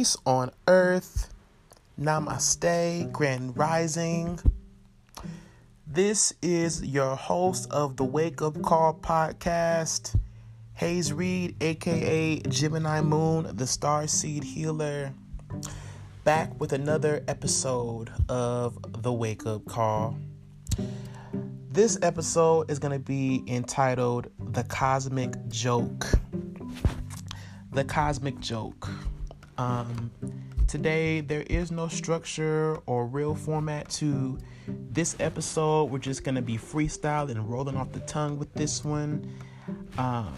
Peace on earth. Namaste, Grand Rising. This is your host of the Wake Up Call podcast, Hayes Reed, aka Gemini Moon, the Star Seed Healer, back with another episode of the Wake Up Call. This episode is going to be entitled The Cosmic Joke. The Cosmic Joke. Um, today, there is no structure or real format to this episode. We're just going to be freestyle and rolling off the tongue with this one. Um,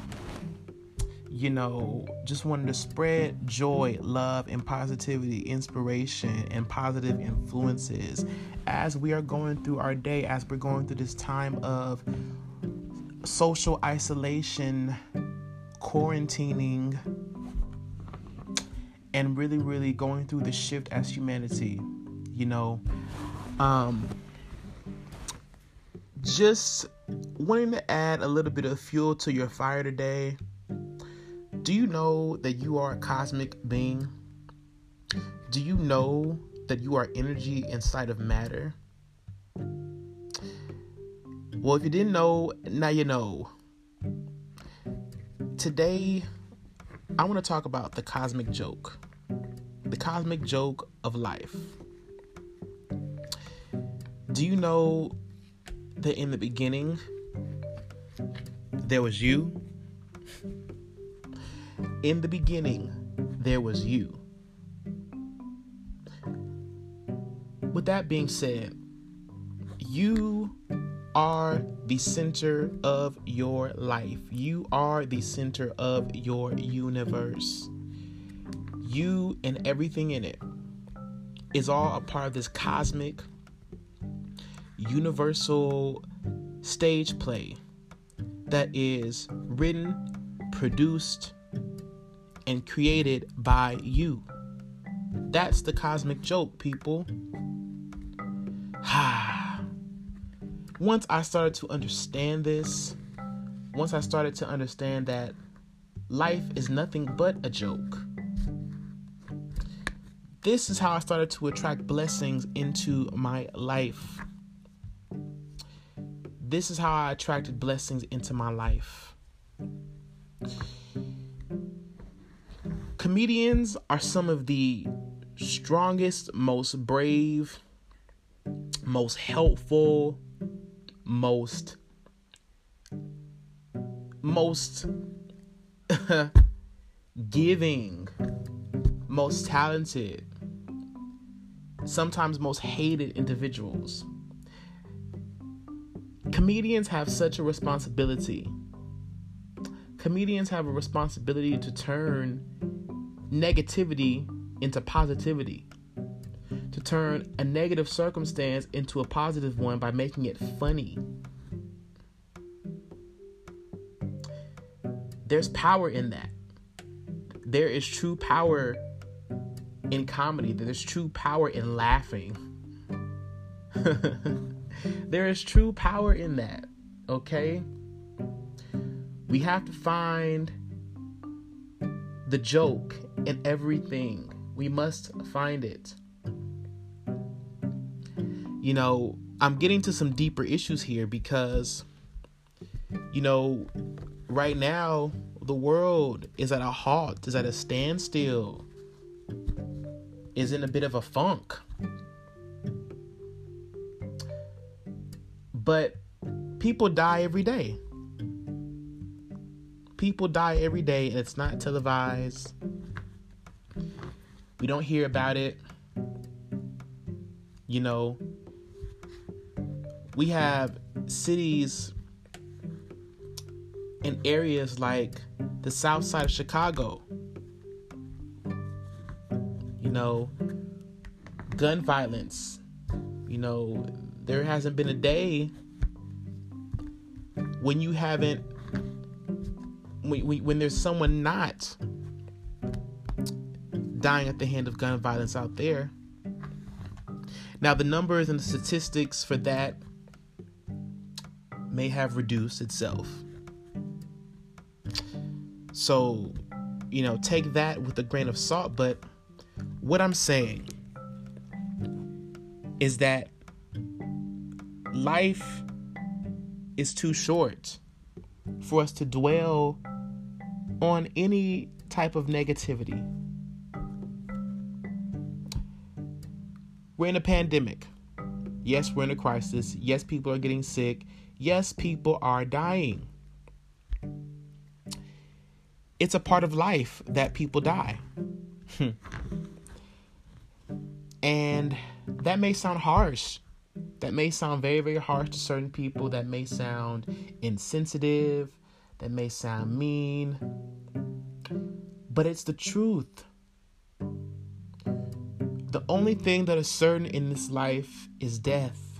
you know, just wanted to spread joy, love, and positivity, inspiration, and positive influences as we are going through our day, as we're going through this time of social isolation, quarantining, and really, really going through the shift as humanity. You know, um, just wanting to add a little bit of fuel to your fire today. Do you know that you are a cosmic being? Do you know that you are energy inside of matter? Well, if you didn't know, now you know. Today, I want to talk about the cosmic joke. The cosmic joke of life. Do you know that in the beginning, there was you? In the beginning, there was you. With that being said, you are the center of your life. You are the center of your universe. You and everything in it is all a part of this cosmic, universal stage play that is written, produced, and created by you. That's the cosmic joke, people. Ah. Once I started to understand this, once I started to understand that life is nothing but a joke, this is how I started to attract blessings into my life. This is how I attracted blessings into my life. Comedians are some of the strongest, most brave, most helpful, most most giving, most talented, sometimes most hated individuals. Comedians have such a responsibility. Comedians have a responsibility to turn negativity into positivity, to turn a negative circumstance into a positive one by making it funny. There's power in that. There is true power in comedy, there's true power in laughing. there is true power in that, okay? We have to find the joke in everything. We must find it. You know, I'm getting to some deeper issues here because, you know, right now, the world is at a halt, is at a standstill, is in a bit of a funk. But people die every day. People die every day, and it's not televised. We don't hear about it. You know, we have cities in areas like the south side of Chicago. You know, gun violence. You know, there hasn't been a day when you haven't when, when there's someone not dying at the hand of gun violence out there. Now, the numbers and the statistics for that may have reduced itself. So, you know, take that with a grain of salt, but what I'm saying is that life is too short for us to dwell on any type of negativity. We're in a pandemic. Yes, we're in a crisis. Yes, people are getting sick. Yes, people are dying. It's a part of life that people die. Hmm. and that may sound harsh. That may sound very, very harsh to certain people. That may sound insensitive. That may sound mean. But it's the truth. The only thing that is certain in this life is death.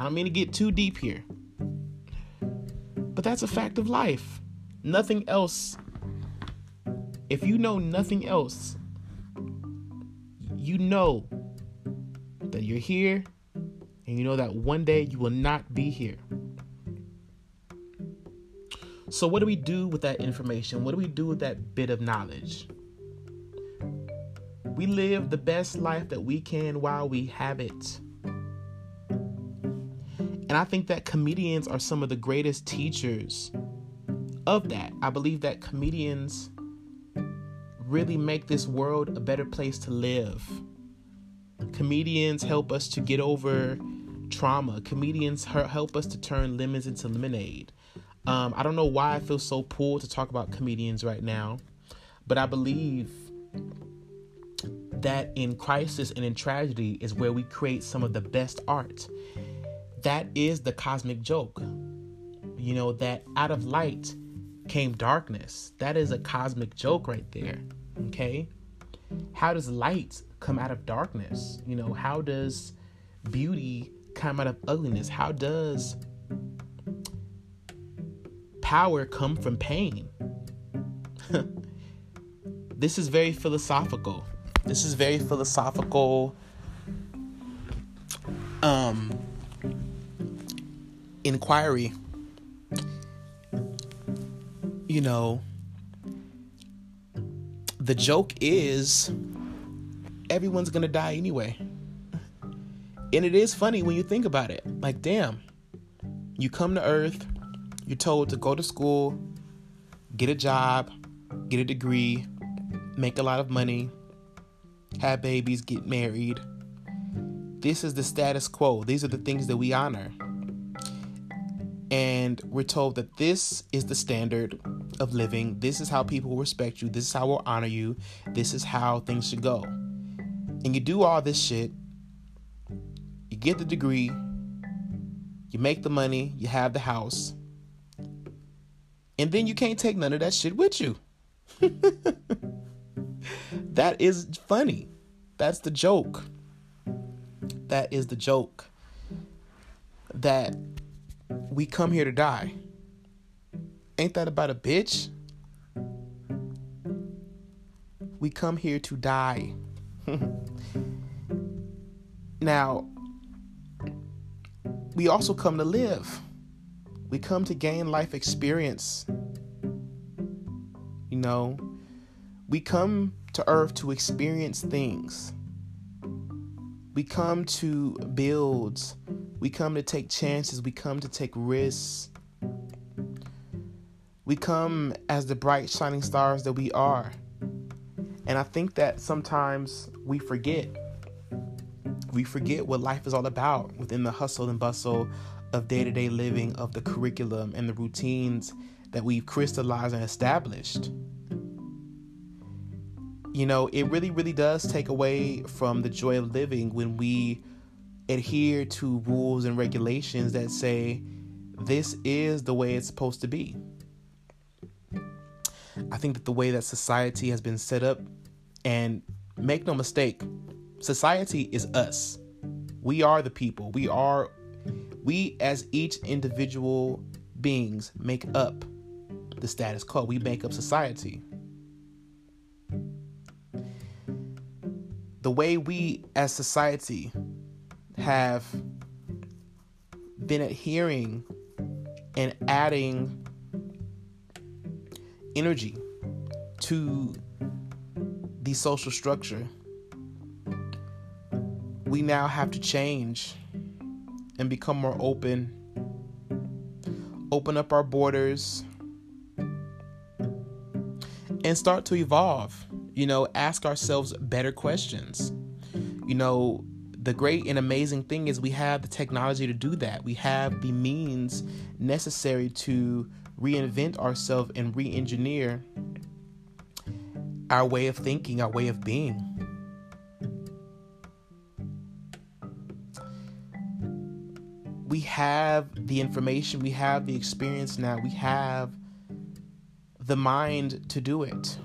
I don't mean to get too deep here, but that's a fact of life. Nothing else. If you know nothing else, you know that you're here and you know that one day you will not be here. So, what do we do with that information? What do we do with that bit of knowledge? We live the best life that we can while we have it. And I think that comedians are some of the greatest teachers of that. I believe that comedians really make this world a better place to live. Comedians help us to get over trauma. Comedians help us to turn lemons into lemonade. Um, I don't know why I feel so pulled to talk about comedians right now, but I believe that in crisis and in tragedy is where we create some of the best art. That is the cosmic joke. You know, that out of light came darkness. That is a cosmic joke right there. Okay? How does light come out of darkness? You know, how does beauty come out of ugliness? How does power come from pain? this is very philosophical. This is very philosophical inquiry. You know, the joke is everyone's going to die anyway. And it is funny when you think about it. Like, damn, you come to Earth, you're told to go to school, get a job, get a degree, make a lot of money, have babies, get married. This is the status quo. These are the things that we honor. And we're told that this is the standard of living. This is how people respect you. This is how we'll honor you. This is how things should go. And you do all this shit. You get the degree. You make the money. You have the house. And then you can't take none of that shit with you. that is funny. That's the joke. That is the joke. That we come here to die. Ain't that about a bitch? We come here to die. now, we also come to live. We come to gain life experience. You know, we come to earth to experience things. We come to build. We come to take chances. We come to take risks. We come as the bright, shining stars that we are. And I think that sometimes we forget. We forget what life is all about within the hustle and bustle of day to day living, of the curriculum and the routines that we've crystallized and established you know, it really, really does take away from the joy of living when we adhere to rules and regulations that say this is the way it's supposed to be. I think that the way that society has been set up, and make no mistake, society is us. We are the people. We are, we as each individual beings make up the status quo. We make up society. the way we as society have been adhering and adding energy to the social structure. We now have to change and become more open, open up our borders, and start to evolve. You know, ask ourselves better questions. You know, the great and amazing thing is we have the technology to do that. We have the means necessary to reinvent ourselves and re engineer our way of thinking, our way of being. We have the information, we have the experience now, we have the mind to do it.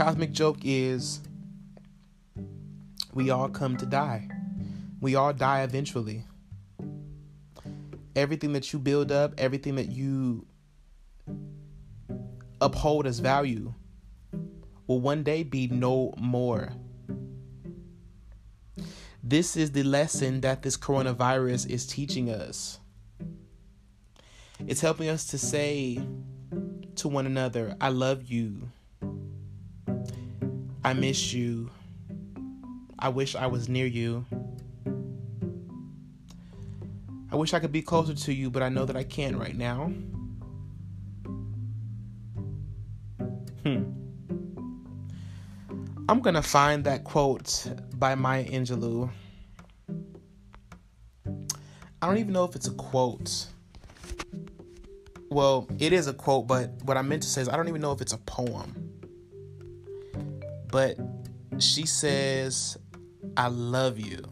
Cosmic joke is we all come to die. We all die eventually everything that you build up, everything that you uphold as value will one day be no more. This is the lesson that this coronavirus is teaching us. It's helping us to say to one another, I love you. I miss you. I wish I was near you. I wish I could be closer to you, but I know that I can't right now. Hmm. I'm gonna find that quote by Maya Angelou. I don't even know if it's a quote. Well, it is a quote, but what I meant to say is I don't even know if it's a poem. But she says, I love you.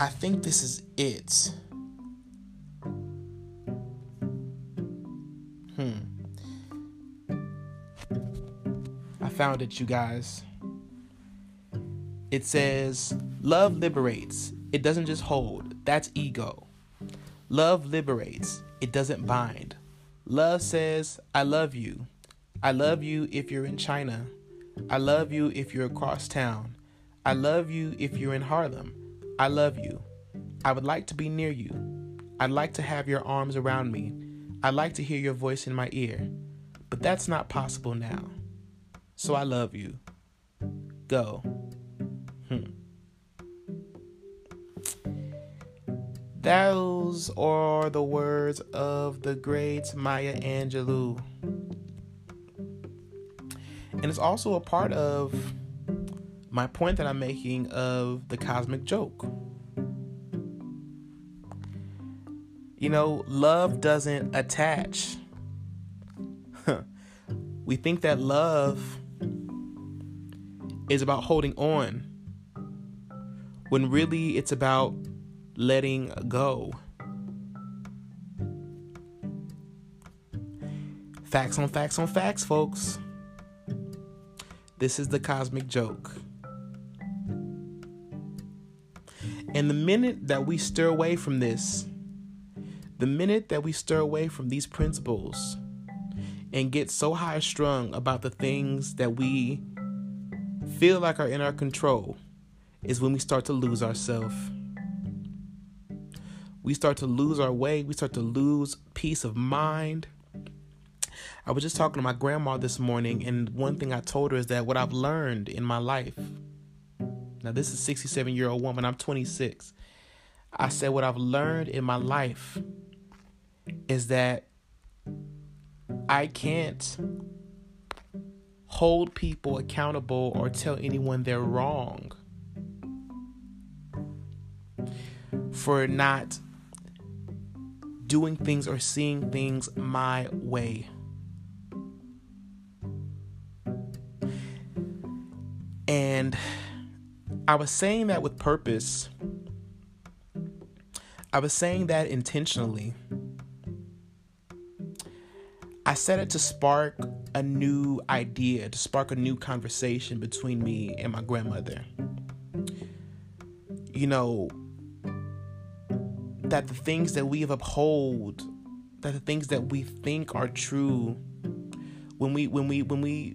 I think this is it. Hmm. I found it, you guys. It says, Love liberates. It doesn't just hold. That's ego. Love liberates. It doesn't bind. Love says, I love you. I love you if you're in China. I love you if you're across town. I love you if you're in Harlem. I love you. I would like to be near you. I'd like to have your arms around me. I'd like to hear your voice in my ear. But that's not possible now. So I love you. Go. Hmm. Those are the words of the great Maya Angelou. And it's also a part of my point that I'm making of the cosmic joke. You know, love doesn't attach. we think that love is about holding on, when really it's about letting go. Facts on facts on facts, folks. This is the cosmic joke. And the minute that we stir away from this, the minute that we stir away from these principles and get so high strung about the things that we feel like are in our control, is when we start to lose ourselves. We start to lose our way, we start to lose peace of mind. I was just talking to my grandma this morning, and one thing I told her is that what I've learned in my life now, this is 67 year old woman. I'm 26. I said, What I've learned in my life is that I can't hold people accountable or tell anyone they're wrong for not doing things or seeing things my way. And I was saying that with purpose. I was saying that intentionally. I said it to spark a new idea, to spark a new conversation between me and my grandmother. You know, that the things that we have uphold, that the things that we think are true, when we when we when we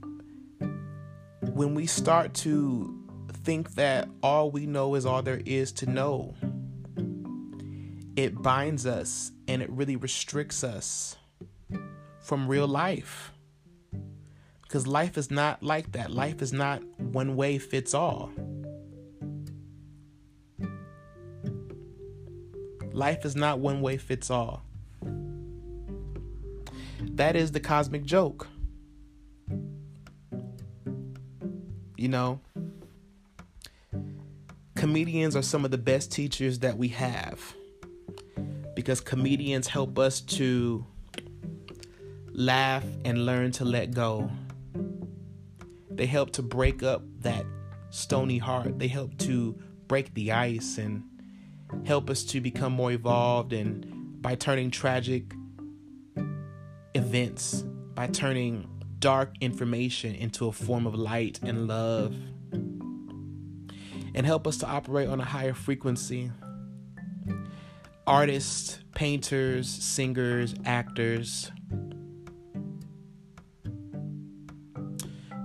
when we start to think that all we know is all there is to know. It binds us and it really restricts us. from real life. Because life is not like that. Life is not one way fits all. Life is not one way fits all. That is the cosmic joke. You know, comedians are some of the best teachers that we have because comedians help us to laugh and learn to let go. They help to break up that stony heart. They help to break the ice and help us to become more evolved and by turning tragic events, by turning dark information into a form of light and love, and help us to operate on a higher frequency. Artists, painters, singers, actors.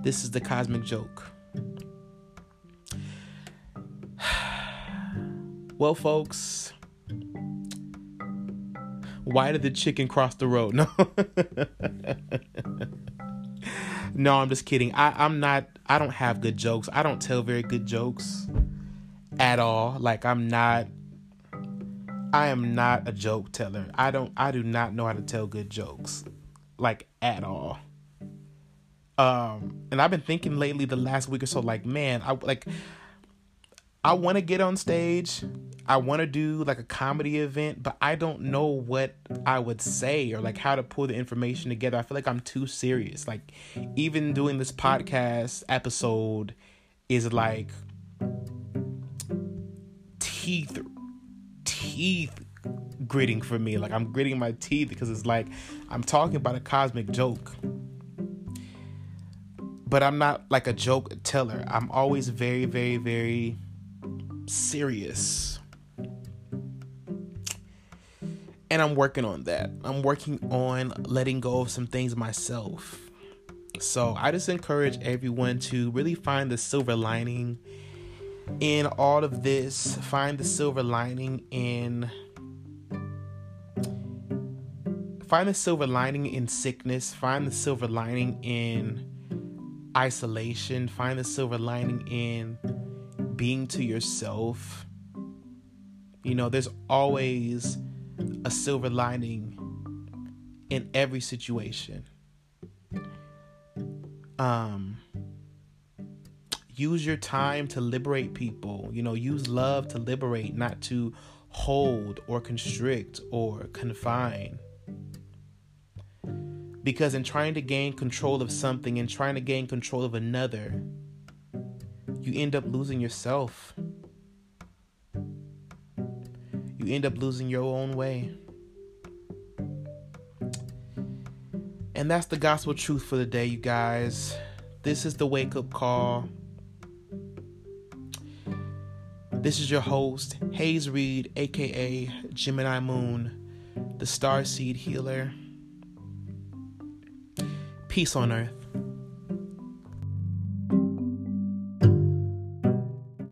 This is the cosmic joke. Well, folks, why did the chicken cross the road? No. no, I'm just kidding. I, I'm not, I don't have good jokes. I don't tell very good jokes at all. Like, I'm not, I am not a joke teller. I don't, I do not know how to tell good jokes. Like, at all. Um, and I've been thinking lately, the last week or so, like, man, I like, I want to get on stage. I want to do like a comedy event, but I don't know what I would say or like how to pull the information together. I feel like I'm too serious. Like even doing this podcast episode is like teeth teeth gritting for me. Like I'm gritting my teeth because it's like I'm talking about a cosmic joke. But I'm not like a joke teller. I'm always very very very serious. And I'm working on that. I'm working on letting go of some things myself. So I just encourage everyone to really find the silver lining in all of this. Find the silver lining in find the silver lining in sickness, find the silver lining in isolation, find the silver lining in being to yourself. You know, there's always a silver lining in every situation. Um, use your time to liberate people. You know, use love to liberate, not to hold or constrict or confine. Because in trying to gain control of something and trying to gain control of another, you end up losing yourself. You end up losing your own way. And that's the gospel truth for the day, you guys. This is the wake up call. This is your host, Hayes Reed, aka Gemini Moon, the Star Seed Healer. Peace on earth.